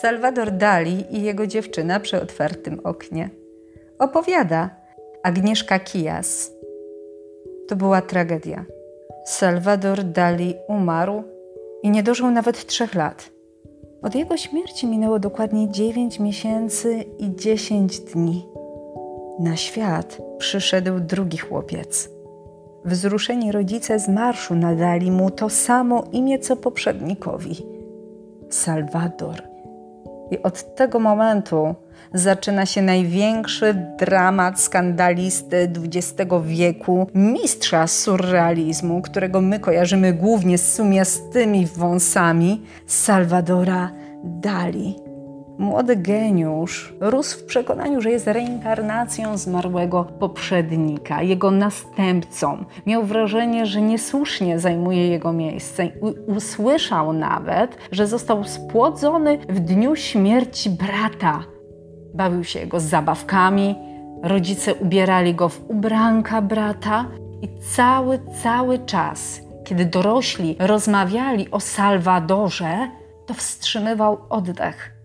Salvador Dali i jego dziewczyna przy otwartym oknie. Opowiada Agnieszka Kijas. To była tragedia. Salvador Dali umarł i nie dożył nawet trzech lat. Od jego śmierci minęło dokładnie 9 miesięcy i 10 dni. Na świat przyszedł drugi chłopiec. Wzruszeni rodzice z marszu nadali mu to samo imię co poprzednikowi Salvador. I od tego momentu zaczyna się największy dramat skandalisty XX wieku, mistrza surrealizmu, którego my kojarzymy głównie z sumiastymi wąsami, Salvadora Dali. Młody geniusz rósł w przekonaniu, że jest reinkarnacją zmarłego poprzednika, jego następcą. Miał wrażenie, że niesłusznie zajmuje jego miejsce. U usłyszał nawet, że został spłodzony w dniu śmierci brata. Bawił się jego zabawkami, rodzice ubierali go w ubranka brata i cały, cały czas, kiedy dorośli rozmawiali o Salwadorze, to wstrzymywał oddech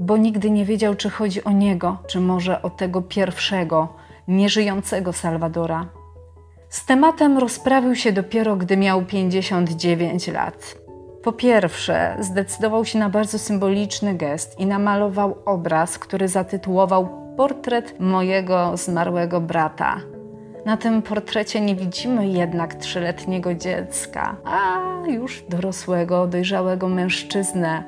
bo nigdy nie wiedział, czy chodzi o niego, czy może o tego pierwszego, nieżyjącego Salwadora. Z tematem rozprawił się dopiero, gdy miał 59 lat. Po pierwsze, zdecydował się na bardzo symboliczny gest i namalował obraz, który zatytułował Portret mojego zmarłego brata. Na tym portrecie nie widzimy jednak trzyletniego dziecka, a już dorosłego, dojrzałego mężczyznę.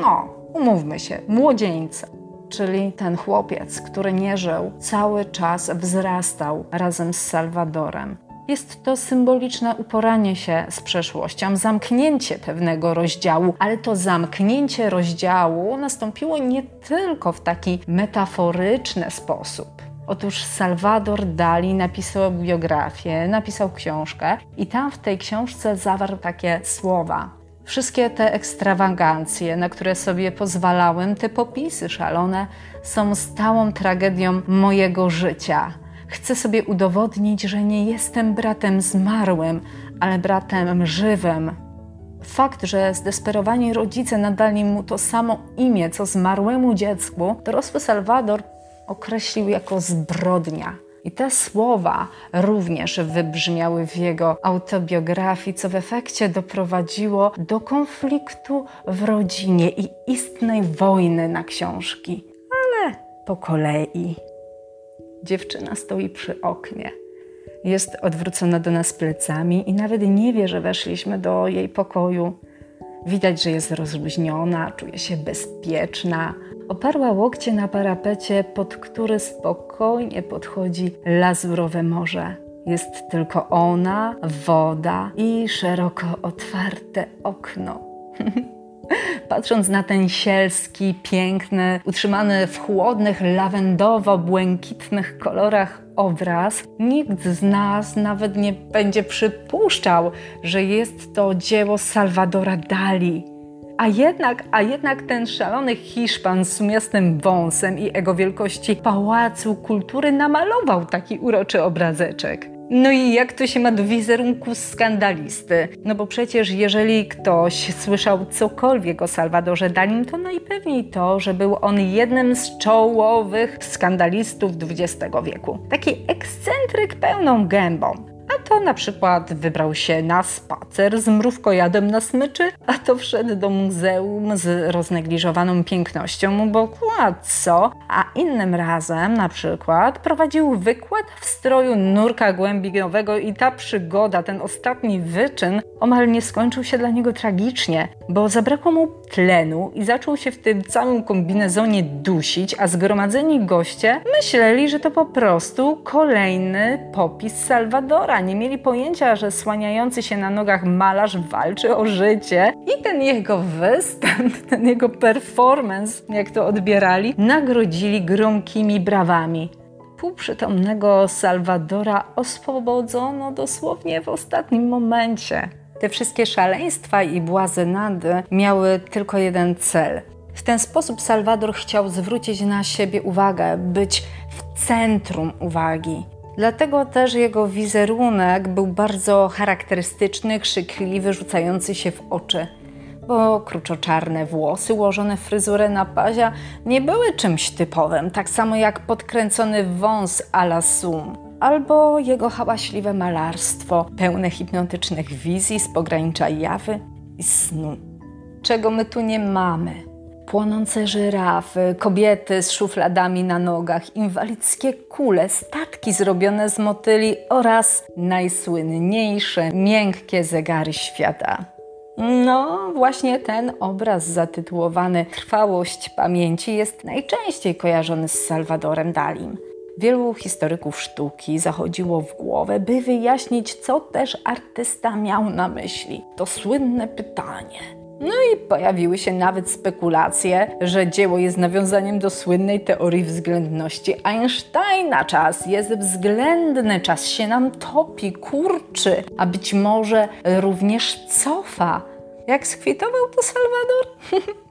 No, umówmy się, młodzieńca. Czyli ten chłopiec, który nie żył, cały czas wzrastał razem z Salwadorem. Jest to symboliczne uporanie się z przeszłością, zamknięcie pewnego rozdziału, ale to zamknięcie rozdziału nastąpiło nie tylko w taki metaforyczny sposób. Otóż Salvador Dali napisał biografię, napisał książkę i tam w tej książce zawarł takie słowa: Wszystkie te ekstrawagancje, na które sobie pozwalałem, te popisy szalone, są stałą tragedią mojego życia. Chcę sobie udowodnić, że nie jestem bratem zmarłym, ale bratem żywym. Fakt, że zdesperowani rodzice nadali mu to samo imię, co zmarłemu dziecku, dorosły Salwador określił jako zbrodnia. I te słowa również wybrzmiały w jego autobiografii, co w efekcie doprowadziło do konfliktu w rodzinie i istnej wojny na książki. Ale po kolei. Dziewczyna stoi przy oknie. Jest odwrócona do nas plecami i nawet nie wie, że weszliśmy do jej pokoju. Widać, że jest rozluźniona, czuje się bezpieczna. Oparła łokcie na parapecie, pod który spokojnie podchodzi lazurowe morze. Jest tylko ona, woda i szeroko otwarte okno. Patrząc na ten sielski, piękny, utrzymany w chłodnych, lawendowo-błękitnych kolorach obraz, nikt z nas nawet nie będzie przypuszczał, że jest to dzieło Salvadora Dali. A jednak, a jednak ten szalony Hiszpan z sumiastym wąsem i ego wielkości pałacu kultury namalował taki uroczy obrazeczek. No i jak to się ma do wizerunku skandalisty? No bo przecież jeżeli ktoś słyszał cokolwiek o Salwadorze Dalim, to najpewniej to, że był on jednym z czołowych skandalistów XX wieku. Taki ekscentryk pełną gębą. A to na przykład wybrał się na spacer z mrówkojadem na smyczy, a to wszedł do muzeum z roznegliżowaną pięknością, bo a co? A innym razem na przykład prowadził wykład w stroju nurka głębinowego i ta przygoda, ten ostatni wyczyn omal nie skończył się dla niego tragicznie, bo zabrakło mu tlenu i zaczął się w tym całym kombinezonie dusić, a zgromadzeni goście myśleli, że to po prostu kolejny popis Salwadora. Nie mieli pojęcia, że słaniający się na nogach malarz walczy o życie i ten jego występ, ten jego performance, jak to odbierali, nagrodzili gromkimi brawami półprzytomnego Salwadora oswobodzono dosłownie w ostatnim momencie. Te wszystkie szaleństwa i błazenady miały tylko jeden cel. W ten sposób Salwador chciał zwrócić na siebie uwagę, być w centrum uwagi. Dlatego też jego wizerunek był bardzo charakterystyczny, krzykliwy, rzucający się w oczy. bo kruczoczarne włosy ułożone w fryzurę na pazia nie były czymś typowym, tak samo jak podkręcony wąs a la Sum, albo jego hałaśliwe malarstwo, pełne hipnotycznych wizji z pogranicza jawy i snu. Czego my tu nie mamy? Płonące żyrafy, kobiety z szufladami na nogach, inwalidzkie kule, statki zrobione z motyli oraz najsłynniejsze miękkie zegary świata. No, właśnie ten obraz zatytułowany Trwałość pamięci jest najczęściej kojarzony z Salvadorem Dalim. Wielu historyków sztuki zachodziło w głowę, by wyjaśnić, co też artysta miał na myśli. To słynne pytanie no i pojawiły się nawet spekulacje, że dzieło jest nawiązaniem do słynnej teorii względności Einsteina. Czas jest względny, czas się nam topi, kurczy, a być może również cofa. Jak skwitował to Salwador?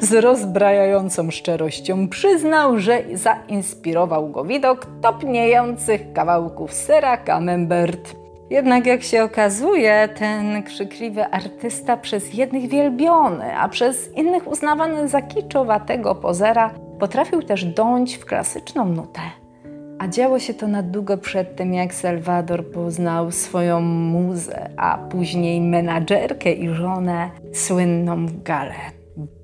Z rozbrajającą szczerością przyznał, że zainspirował go widok topniejących kawałków sera camembert. Jednak jak się okazuje, ten krzykliwy artysta przez jednych wielbiony, a przez innych uznawany za kiczowatego pozera, potrafił też dąć w klasyczną nutę. A działo się to na długo przed tym, jak Salvador poznał swoją muzę, a później menadżerkę i żonę, słynną Galę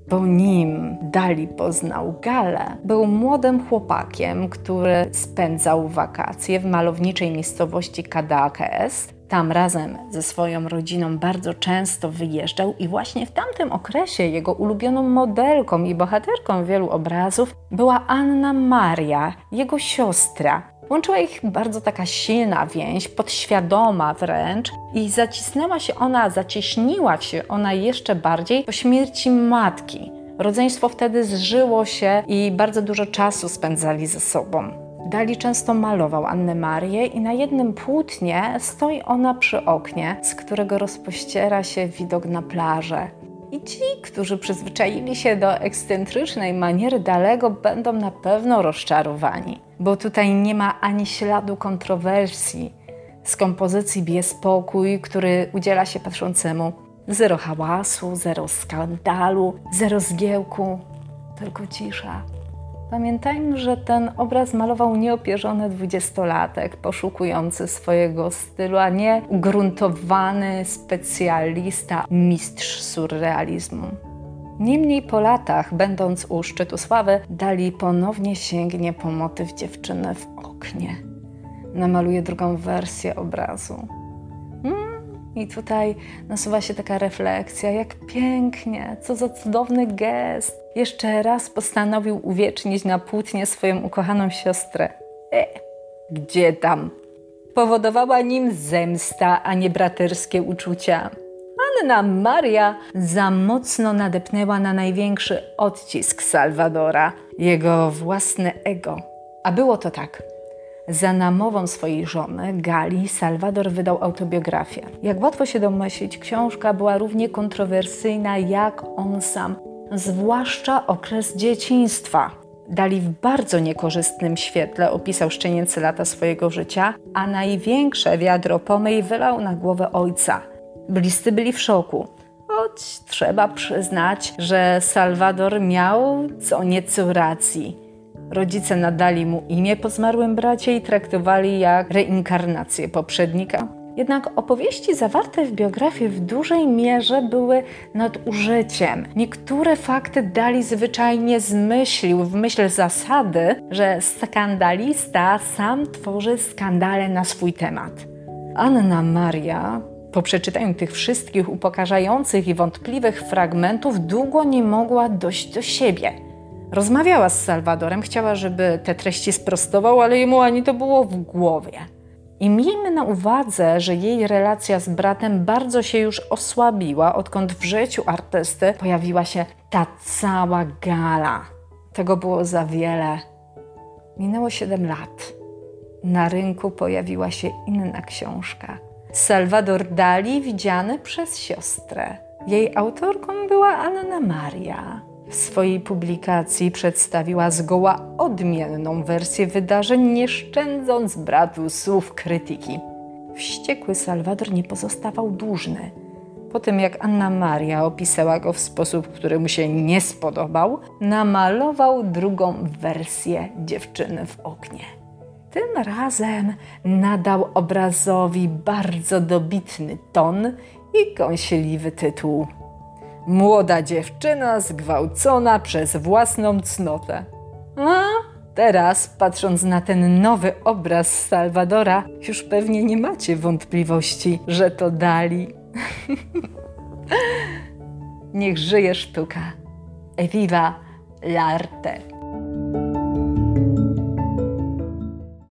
bo nim Dali poznał Galę, był młodym chłopakiem, który spędzał wakacje w malowniczej miejscowości Kadakes. Tam razem ze swoją rodziną bardzo często wyjeżdżał i właśnie w tamtym okresie jego ulubioną modelką i bohaterką wielu obrazów była Anna Maria, jego siostra, Łączyła ich bardzo taka silna więź, podświadoma wręcz i zacisnęła się ona, zacieśniła się ona jeszcze bardziej po śmierci matki. Rodzeństwo wtedy zżyło się i bardzo dużo czasu spędzali ze sobą. Dali często malował Annę Marię i na jednym płótnie stoi ona przy oknie, z którego rozpościera się widok na plażę. I ci, którzy przyzwyczaili się do ekscentrycznej maniery Dalego, będą na pewno rozczarowani, bo tutaj nie ma ani śladu kontrowersji. Z kompozycji bije spokój, który udziela się patrzącemu. Zero hałasu, zero skandalu, zero zgiełku, tylko cisza. Pamiętajmy, że ten obraz malował nieopierzony dwudziestolatek, poszukujący swojego stylu, a nie ugruntowany specjalista, mistrz surrealizmu. Niemniej po latach, będąc u szczytu sławy, Dali ponownie sięgnie po motyw dziewczyny w oknie. Namaluje drugą wersję obrazu. I tutaj nasuwa się taka refleksja, jak pięknie, co za cudowny gest. Jeszcze raz postanowił uwiecznić na płótnie swoją ukochaną siostrę. E, gdzie tam? Powodowała nim zemsta, a nie braterskie uczucia. Anna Maria za mocno nadepnęła na największy odcisk Salwadora, jego własne ego. A było to tak. Za namową swojej żony, Gali, Salwador wydał autobiografię. Jak łatwo się domyślić, książka była równie kontrowersyjna jak on sam, zwłaszcza okres dzieciństwa. Dali w bardzo niekorzystnym świetle opisał szczenięce lata swojego życia, a największe wiadro pomyj wylał na głowę ojca. Bliscy byli w szoku. Choć trzeba przyznać, że Salwador miał co nieco racji. Rodzice nadali mu imię po zmarłym bracie i traktowali jak reinkarnację poprzednika. Jednak opowieści zawarte w biografii w dużej mierze były nadużyciem. Niektóre fakty dali zwyczajnie zmyślił w myśl zasady, że skandalista sam tworzy skandale na swój temat. Anna Maria po przeczytaniu tych wszystkich upokarzających i wątpliwych fragmentów długo nie mogła dojść do siebie. Rozmawiała z Salwadorem, chciała, żeby te treści sprostował, ale jemu ani to było w głowie. I miejmy na uwadze, że jej relacja z bratem bardzo się już osłabiła, odkąd w życiu artysty pojawiła się ta cała gala. Tego było za wiele. Minęło 7 lat. Na rynku pojawiła się inna książka. Salvador Dali widziany przez siostrę. Jej autorką była Anna Maria. W swojej publikacji przedstawiła zgoła odmienną wersję wydarzeń, nie szczędząc bratu słów krytyki. Wściekły Salwador nie pozostawał dłużny. Po tym jak Anna Maria opisała go w sposób, który mu się nie spodobał, namalował drugą wersję dziewczyny w oknie. Tym razem nadał obrazowi bardzo dobitny ton i kąsieliwy tytuł. Młoda dziewczyna zgwałcona przez własną cnotę. A teraz, patrząc na ten nowy obraz Salwadora, już pewnie nie macie wątpliwości, że to Dali. Niech żyje sztuka. Viva l'arte!